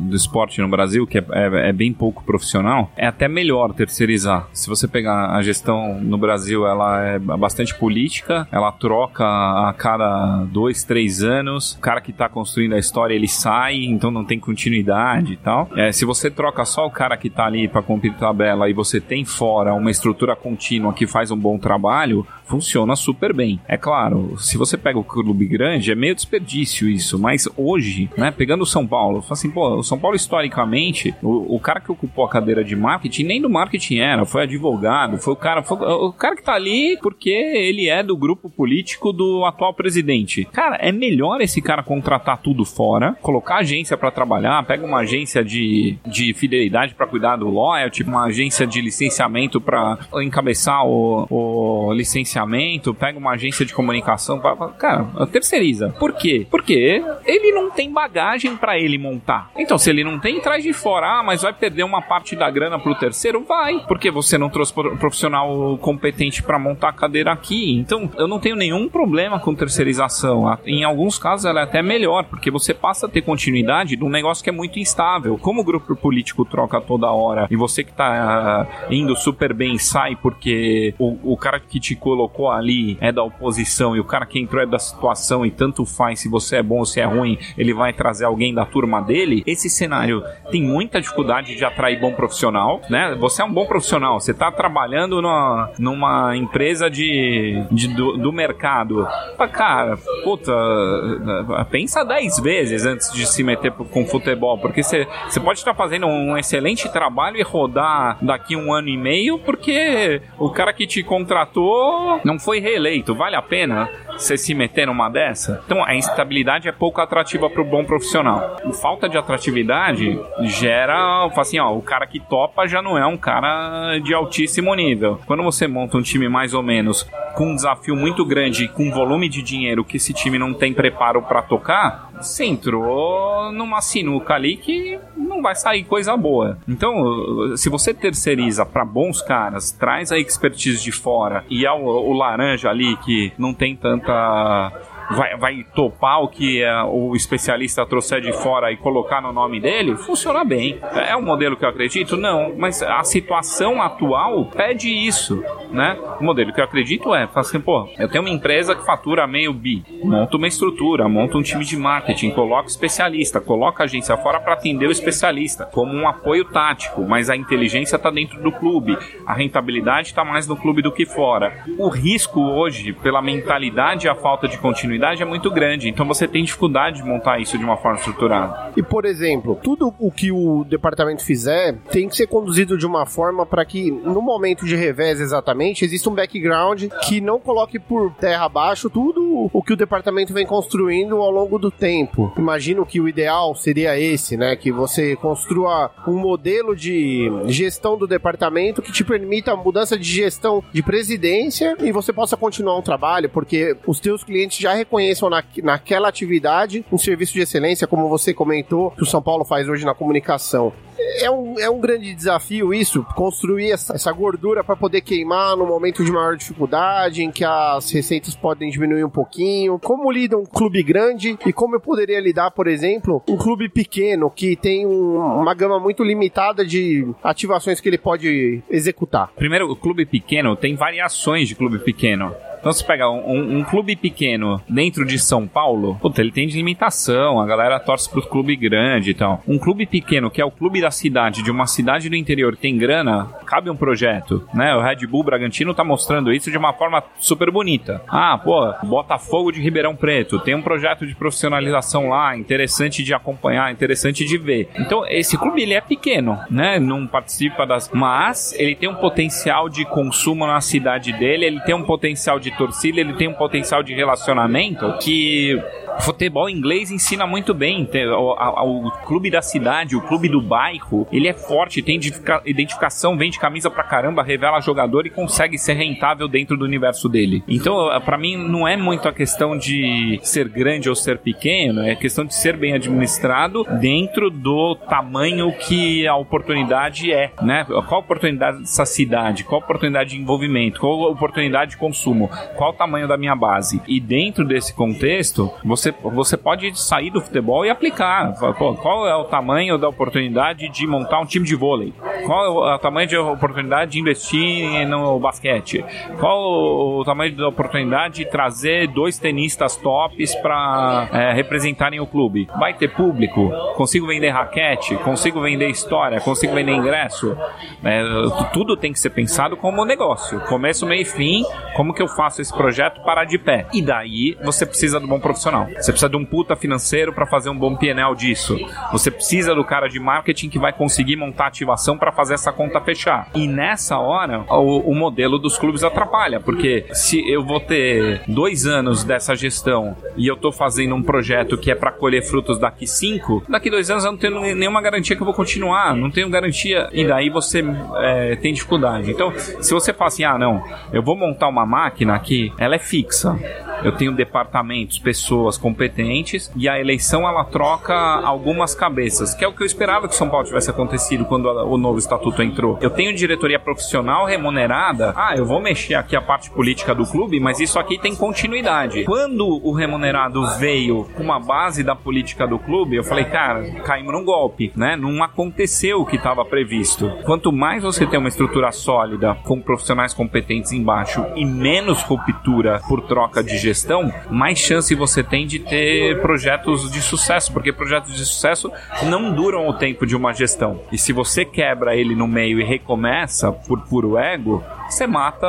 do esporte no Brasil, que é, é, é, bem pouco profissional, é até melhor terceirizar. Se você pegar a gestão no Brasil, ela é bastante política, ela troca a cada dois, três anos. O cara que está construindo a história, ele sai, então não tem continuidade e tal. É, se você troca só o cara que está ali para cumprir tabela e você tem fora uma estrutura contínua que faz um bom trabalho, funciona super bem. É claro, se você pega o clube grande, é meio desperdício isso, mas hoje, né, pegando o São Paulo, assim, pô, o São Paulo historicamente, o, o, cara que ocupou a cadeira de marketing, nem do marketing era, foi advogado, foi o cara, foi o cara que tá ali porque ele é do grupo político do atual presidente. Cara, é melhor esse cara contratar tudo fora, colocar agência para trabalhar, pega uma agência de, de fidelidade para cuidar do loyalty, uma agência de licenciamento para encabeçar o, o licenciamento, pega uma agência de comunicação, pra, cara, terceiriza. Por quê? Porque ele não tem bagagem para ele montar. Então, se ele não tem, traz de fora. Ah, mas vai perder uma parte da grana pro terceiro? Vai. Porque você não trouxe profissional competente para montar a cadeira aqui. Então, eu não tenho nenhum problema com terceirização. Em alguns casos, ela é até melhor, porque você passa a ter continuidade de um negócio que é muito instável. Como o grupo político troca toda hora e você que tá uh, indo super bem sai porque o, o cara que te colocou ali é da oposição e o cara que entrou é da situação e tanto tanto faz se você é bom ou se é ruim, ele vai trazer alguém da turma dele. Esse cenário tem muita dificuldade de atrair bom profissional, né? Você é um bom profissional, você está trabalhando numa, numa empresa de, de do, do, mercado. Cara, puta, pensa 10 vezes antes de se meter com futebol, porque você, você pode estar fazendo um excelente trabalho e rodar daqui um ano e meio, porque o cara que te contratou não foi reeleito. Vale a pena você se meter numa dessa? Então a instabilidade é pouco atrativa para o bom profissional. Falta de atratividade gera, assim, ó, o cara que topa já não é um cara de altíssimo nível. Quando você monta um time mais ou menos com um desafio muito grande com volume de dinheiro que esse time não tem preparo para tocar, você entrou numa sinuca ali que não vai sair coisa boa. Então, se você terceiriza para bons caras, traz a expertise de fora e é o, o laranja ali que não tem tanta 啊。Vai, vai topar o que é, o especialista trouxer de fora e colocar no nome dele, funciona bem. É um modelo que eu acredito? Não, mas a situação atual pede isso, né? O modelo que eu acredito é, assim, pô, eu tenho uma empresa que fatura meio bi, monta uma estrutura, monta um time de marketing, coloca especialista, coloca a agência fora para atender o especialista, como um apoio tático, mas a inteligência está dentro do clube, a rentabilidade está mais no clube do que fora. O risco hoje, pela mentalidade e a falta de continuidade, representatividade é muito grande. Então você tem dificuldade de montar isso de uma forma estruturada. E, por exemplo, tudo o que o departamento fizer tem que ser conduzido de uma forma para que, no momento de revés exatamente, exista um background que não coloque por terra abaixo tudo o que o departamento vem construindo ao longo do tempo. Imagino que o ideal seria esse, né? Que você construa um modelo de gestão do departamento que te permita a mudança de gestão de presidência e você possa continuar um trabalho, porque os teus clientes já reconheçam na, naquela atividade um serviço de excelência, como você comentou, que o São Paulo faz hoje na comunicação é um, é um grande desafio isso, construir essa, essa gordura para poder queimar no momento de maior dificuldade, em que as receitas podem diminuir um pouquinho. Como lida um clube grande e como eu poderia lidar, por exemplo, um clube pequeno que tem um, uma gama muito limitada de ativações que ele pode executar? Primeiro, o clube pequeno tem variações de clube pequeno. Então, se pegar um, um, um, clube pequeno dentro de São Paulo, puta, ele tem de limitação, a galera torce pro clube grande e tal. Um clube pequeno, que é o clube da cidade, de uma cidade do interior que tem grana, cabe um projeto, né? O Red Bull Bragantino tá mostrando isso de uma forma super bonita. Ah, pô, Botafogo de Ribeirão Preto, tem um projeto de profissionalização lá, interessante de acompanhar, interessante de ver. Então, esse clube, ele é pequeno, né? Não participa das... Mas, ele tem um potencial de consumo na cidade dele, ele tem um potencial de torcida, ele tem um potencial de relacionamento que futebol inglês ensina muito bem. O, o, clube da cidade, o clube do bairro, ele é forte, tem identificação, vende camisa pra caramba, revela jogador e consegue ser rentável dentro do universo dele. Então, para mim, não é muito a questão de ser grande ou ser pequeno, é questão de ser bem administrado dentro do tamanho que a oportunidade é, né? Qual a oportunidade dessa cidade? Qual a oportunidade de envolvimento? Qual a oportunidade de consumo? Qual o tamanho da minha base? E dentro desse contexto, você, você pode sair do futebol e aplicar. Pô, qual é o tamanho da oportunidade de montar um time de vôlei? Qual é o tamanho da oportunidade de investir no basquete? Qual o tamanho da oportunidade de trazer dois tenistas tops para é, representarem o clube? Vai ter público? Consigo vender raquete? Consigo vender história? Consigo vender ingresso? É, tudo tem que ser pensado como negócio. Começo, meio e fim. Como que eu faço esse projeto parar de pé? E daí você precisa de um bom profissional. Você precisa de um puta financeiro para fazer um bom PNL disso. Você precisa do cara de marketing que vai conseguir montar ativação para fazer essa conta fechar. E nessa hora, o, o, modelo dos clubes atrapalha, porque se eu vou ter dois anos dessa gestão e eu tô fazendo um projeto que é para colher frutos daqui cinco, daqui dois anos eu não tenho nenhuma garantia que eu vou continuar, não tenho garantia, e daí você é, tem dificuldade. Então, se você fala assim, ah, não, eu vou montar uma máquina aqui, ela é fixa eu tenho departamentos, pessoas competentes e a eleição ela troca algumas cabeças, que é o que eu esperava que São Paulo tivesse acontecido quando o novo estatuto entrou. Eu tenho diretoria profissional remunerada. Ah, eu vou mexer aqui a parte política do clube, mas isso aqui tem continuidade. Quando o remunerado veio com uma base da política do clube, eu falei, cara, caímos num golpe, né? Não aconteceu o que estava previsto. Quanto mais você tem uma estrutura sólida, com profissionais competentes embaixo e menos ruptura por troca de gestão, mais chance você tem de ter projetos de sucesso, porque projetos de sucesso não duram o tempo de uma gestão. E se você quebra ele no meio e recomeça por puro ego, você mata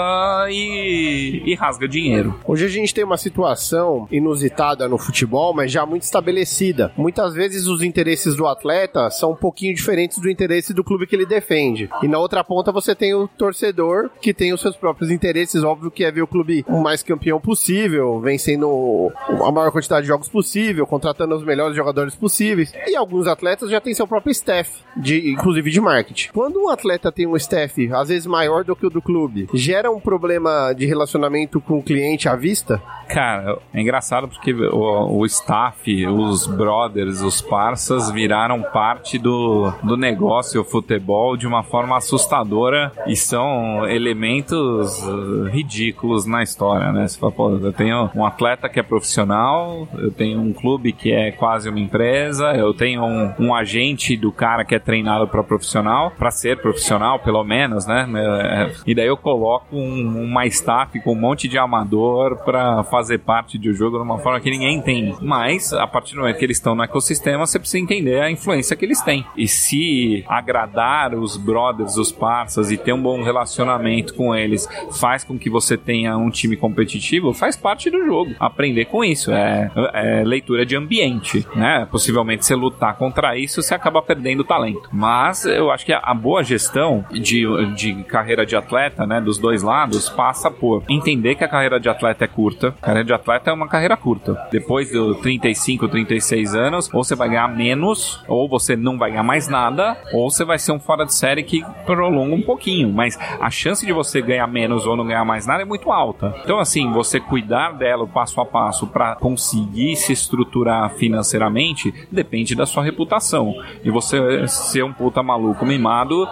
e, e rasga dinheiro. Hoje a gente tem uma situação inusitada no futebol, mas já muito estabelecida. Muitas vezes os interesses do atleta são um pouquinho diferentes do interesse do clube que ele defende. E na outra ponta você tem o torcedor que tem os seus próprios interesses, óbvio que é ver o clube o mais campeão possível, vencendo a maior quantidade de jogos possível, contratando os melhores jogadores possíveis. E alguns atletas já têm seu próprio staff, de, inclusive de marketing. Quando um atleta tem um staff, às vezes maior do que o do clube, YouTube gera um problema de relacionamento com o cliente à vista? Cara, é engraçado porque o, o staff, os brothers, os parças viraram parte do, do negócio o futebol de uma forma assustadora e são elementos uh, ridículos na história, né? Você fala, pô, eu tenho um atleta que é profissional, eu tenho um clube que é quase uma empresa, eu tenho um, um agente do cara que é treinado para profissional, para ser profissional, pelo menos, né? É, e daí eu coloco um, uma staff com um monte de amador para fazer parte do jogo de uma forma que ninguém entende. Mas, a partir do momento que eles estão no ecossistema, você precisa entender a influência que eles têm. E se agradar os brothers, os parceiros e ter um bom relacionamento com eles faz com que você tenha um time competitivo, faz parte do jogo. Aprender com isso. É, é leitura de ambiente, né? Possivelmente você lutar contra isso, você acaba perdendo talento. Mas eu acho que a, a boa gestão de, de carreira de atleta, né, dos dois lados, passa por entender que a carreira de atleta é curta. A carreira de atleta é uma carreira curta. Depois dos 35, 36 anos, ou você vai ganhar menos, ou você não vai ganhar mais nada, ou você vai ser um fora de série que prolonga um pouquinho. Mas a chance de você ganhar menos ou não ganhar mais nada é muito alta. Então, assim, você cuidar dela passo a passo para conseguir se estruturar financeiramente depende da sua reputação. E você ser um puta maluco mimado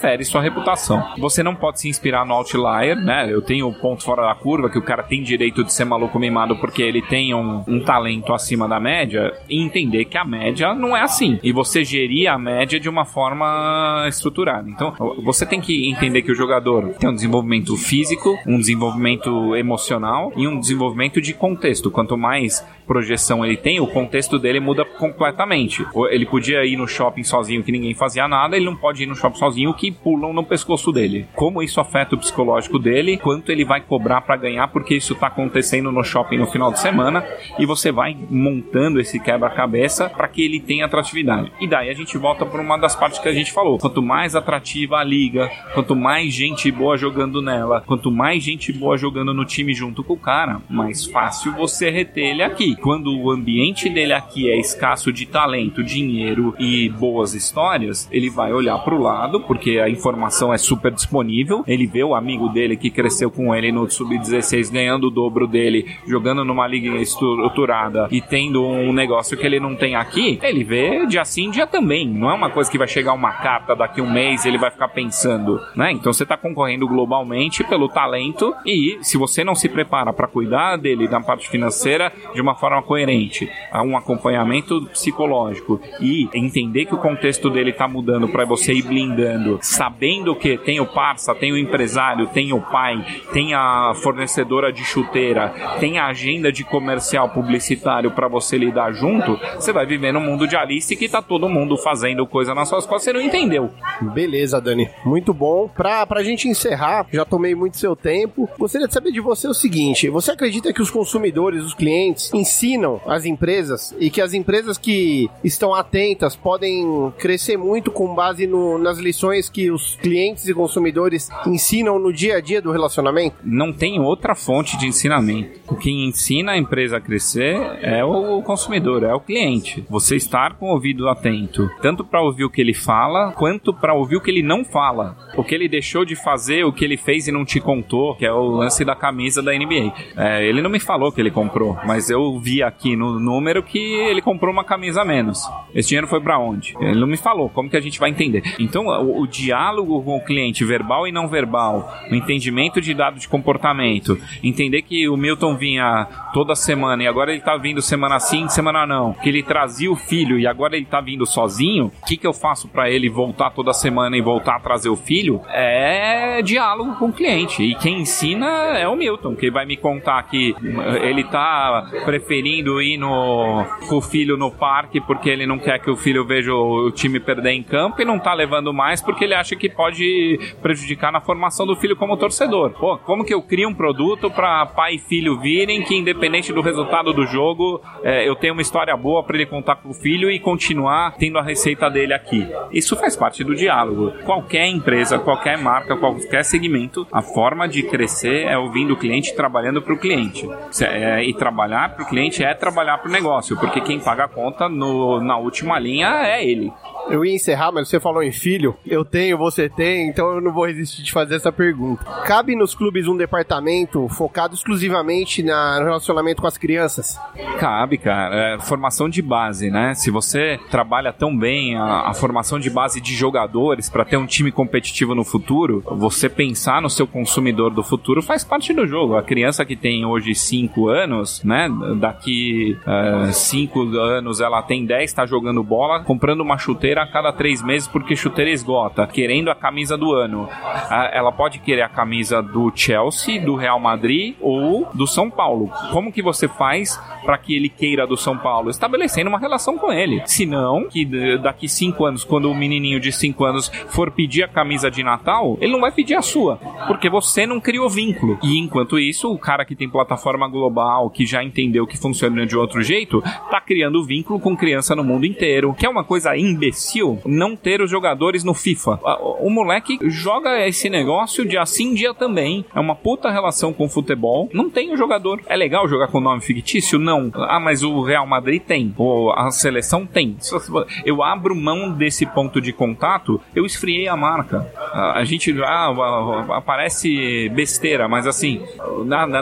fere sua reputação. Você não pode se inspirar no outlier, né? Eu tenho o ponto fora da curva, que o cara tem direito de ser maluco mimado porque ele tem um, um talento acima da média, e entender que a média não é assim. E você gerir a média de uma forma estruturada. Então, você tem que entender que o jogador tem um desenvolvimento físico, um desenvolvimento emocional e um desenvolvimento de contexto. Quanto mais projeção ele tem, o contexto dele muda completamente. Ele podia ir no shopping sozinho que ninguém fazia nada, ele não pode ir no shopping sozinho que pulam no pescoço dele. Como isso afeta o psicológico dele, quanto ele vai cobrar para ganhar, porque isso tá acontecendo no shopping no final de semana, e você vai montando esse quebra-cabeça para que ele tenha atratividade. E daí a gente volta para uma das partes que a gente falou. Quanto mais atrativa a liga, quanto mais gente boa jogando nela, quanto mais gente boa jogando no time junto com o cara, mais fácil você reter ele aqui quando o ambiente dele aqui é escasso de talento, dinheiro e boas histórias, ele vai olhar para o lado, porque a informação é super disponível. Ele vê o amigo dele que cresceu com ele no sub-16 ganhando o dobro dele, jogando numa liga estruturada e tendo um negócio que ele não tem aqui. Ele vê dia sim, dia também. Não é uma coisa que vai chegar uma carta daqui um mês ele vai ficar pensando, né? Então você está concorrendo globalmente pelo talento e se você não se prepara para cuidar dele na parte financeira de uma forma coerente, a um acompanhamento psicológico e entender que o contexto dele está mudando para você ir blindando, sabendo que tem o parça, tem o empresário, tem o pai, tem a fornecedora de chuteira, tem a agenda de comercial publicitário para você lidar junto, você vai viver num mundo de Alice que tá todo mundo fazendo coisa nas suas costas, você não entendeu. Beleza, Dani. Muito bom. Pra, pra gente encerrar, já tomei muito seu tempo, gostaria de saber de você o seguinte: você acredita que os consumidores, os clientes, ensinam as empresas e que as empresas que estão atentas podem crescer muito com base no, nas lições que os clientes e consumidores ensinam no dia a dia do relacionamento? Não tem outra fonte de ensinamento. Quem ensina a empresa a crescer é o consumidor, é o cliente. Você estar com o ouvido atento, tanto para ouvir o que ele fala, quanto para ouvir o que ele não fala. O que ele deixou de fazer, o que ele fez e não te contou, que é o lance da camisa da NBA. É, ele não me falou que ele comprou, mas eu vi aqui no número que ele comprou uma camisa a menos. Esse dinheiro foi para onde? Ele não me falou. Como que a gente vai entender? Então, o, o, diálogo com o cliente, verbal e não verbal, o entendimento de dado de comportamento, entender que o Milton vinha toda semana e agora ele tá vindo semana sim, semana não, que ele trazia o filho e agora ele tá vindo sozinho, o que que eu faço para ele voltar toda semana e voltar a trazer o filho? É diálogo com o cliente. E quem ensina é o Milton, que vai me contar que ele tá preferindo preferindo ir no, com o filho no parque porque ele não quer que o filho veja o, time perder em campo e não tá levando mais porque ele acha que pode prejudicar na formação do filho como torcedor. Pô, como que eu crio um produto para pai e filho virem que independente do resultado do jogo, é, eu tenho uma história boa para ele contar com o filho e continuar tendo a receita dele aqui. Isso faz parte do diálogo. Qualquer empresa, qualquer marca, qualquer segmento, a forma de crescer é ouvindo o cliente trabalhando para o cliente. É, e trabalhar para o cliente é trabalhar para o negócio, porque quem paga a conta no, na última linha é ele. Eu ia encerrar, mas você falou em filho. Eu tenho, você tem, então eu não vou resistir de fazer essa pergunta. Cabe nos clubes um departamento focado exclusivamente na, no relacionamento com as crianças? Cabe, cara. É, formação de base, né? Se você trabalha tão bem a, a formação de base de jogadores para ter um time competitivo no futuro, você pensar no seu consumidor do futuro faz parte do jogo. A criança que tem hoje 5 anos, né? Daqui 5 uh, anos ela tem 10, tá jogando bola, comprando uma chuteira chuteira a cada três meses porque chuteira esgota, querendo a camisa do ano. Ela pode querer a camisa do Chelsea, do Real Madrid ou do São Paulo. Como que você faz para que ele queira do São Paulo? Estabelecendo uma relação com ele. Se não, que daqui cinco anos, quando o menininho de cinco anos for pedir a camisa de Natal, ele não vai pedir a sua, porque você não criou vínculo. E enquanto isso, o cara que tem plataforma global, que já entendeu que funciona de outro jeito, tá criando vínculo com criança no mundo inteiro. Que é uma coisa imbecil não ter os jogadores no FIFA. O moleque joga esse negócio de assim dia também. É uma puta relação com o futebol. Não tem o jogador. É legal jogar com nome fictício? Não. Ah, mas o Real Madrid tem. Ou a seleção tem. Eu abro mão desse ponto de contato, eu esfriei a marca. A gente ah, aparece besteira, mas assim,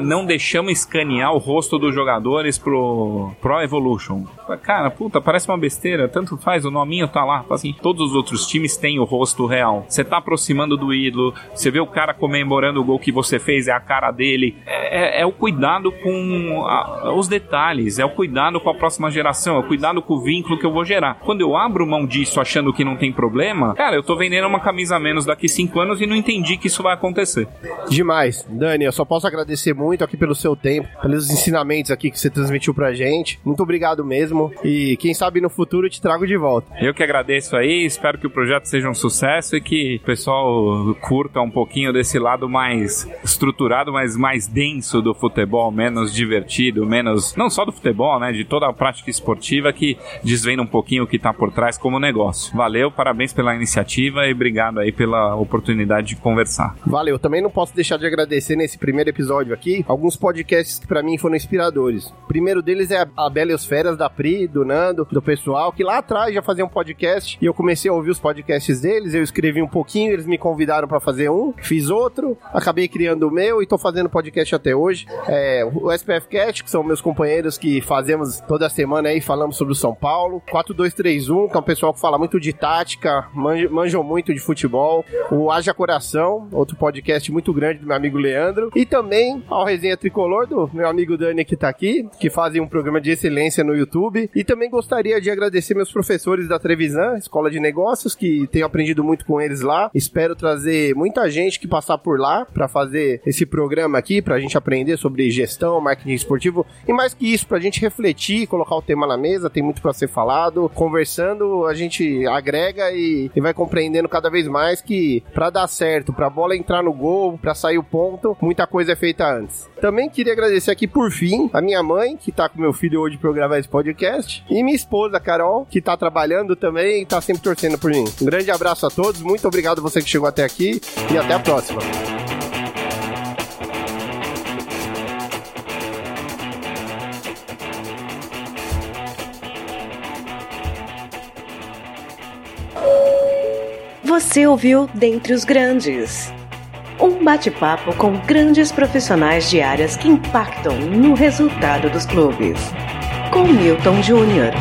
não deixamos escanear o rosto dos jogadores pro Pro Evolution. Cara, puta, parece uma besteira. Tanto faz, o nominho tá lá. Assim, todos os outros times têm o rosto real. Você tá aproximando do ídolo, você vê o cara comemorando o gol que você fez, é a cara dele. É, é, é o cuidado com a, os detalhes, é o cuidado com a próxima geração, é o cuidado com o vínculo que eu vou gerar. Quando eu abro mão disso achando que não tem problema, cara, eu tô vendendo uma camisa a menos daqui cinco anos e não entendi que isso vai acontecer. Demais. Dani, eu só posso agradecer muito aqui pelo seu tempo, pelos ensinamentos aqui que você transmitiu pra gente. Muito obrigado mesmo. E quem sabe no futuro eu te trago de volta. Eu que agradeço aí, espero que o projeto seja um sucesso e que o pessoal curta um pouquinho desse lado mais estruturado, mas mais denso do futebol, menos divertido, menos. Não só do futebol, né? De toda a prática esportiva que desvenda um pouquinho o que tá por trás como negócio. Valeu, parabéns pela iniciativa e obrigado aí pela oportunidade de conversar. Valeu, também não posso deixar de agradecer nesse primeiro episódio aqui alguns podcasts que para mim foram inspiradores. O primeiro deles é a Bela os Feras da Pri, do Nando, do pessoal, que lá atrás já fazia um podcast e eu comecei a ouvir os podcasts deles, eu escrevi um pouquinho, eles me convidaram para fazer um, fiz outro, acabei criando o meu e tô fazendo podcast até hoje. É, o SPF Cat, que são meus companheiros que fazemos toda semana aí, falamos sobre o São Paulo. 4231, que é um pessoal que fala muito de tática, manjam muito de futebol. O Haja Coração, outro podcast muito grande do meu amigo Leandro. E também ao Resenha Tricolor do meu amigo Dani que tá aqui, que fazem um programa de excelência no YouTube. E também gostaria de agradecer meus professores da Trevisan, Escola de Negócios, que tenho aprendido muito com eles lá. Espero trazer muita gente que passar por lá para fazer esse programa aqui, pra gente aprender sobre gestão, marketing esportivo e mais que isso, pra gente refletir, colocar o tema na mesa, tem muito para ser falado. Conversando, a gente agrega e, e vai compreendendo cada vez mais que para dar certo, pra bola entrar no gol, para sair o ponto, muita coisa é feita antes. Também queria agradecer aqui por fim a minha mãe, que tá com meu filho hoje pra gravar esse podcast, e minha esposa, Carol, que tá trabalhando também e tá sempre torcendo por mim. Um grande abraço a todos, muito obrigado a você que chegou até aqui e até a próxima. Você ouviu Dentre os Grandes. Um bate-papo com grandes profissionais de áreas que impactam no resultado dos clubes. Com Milton Júnior.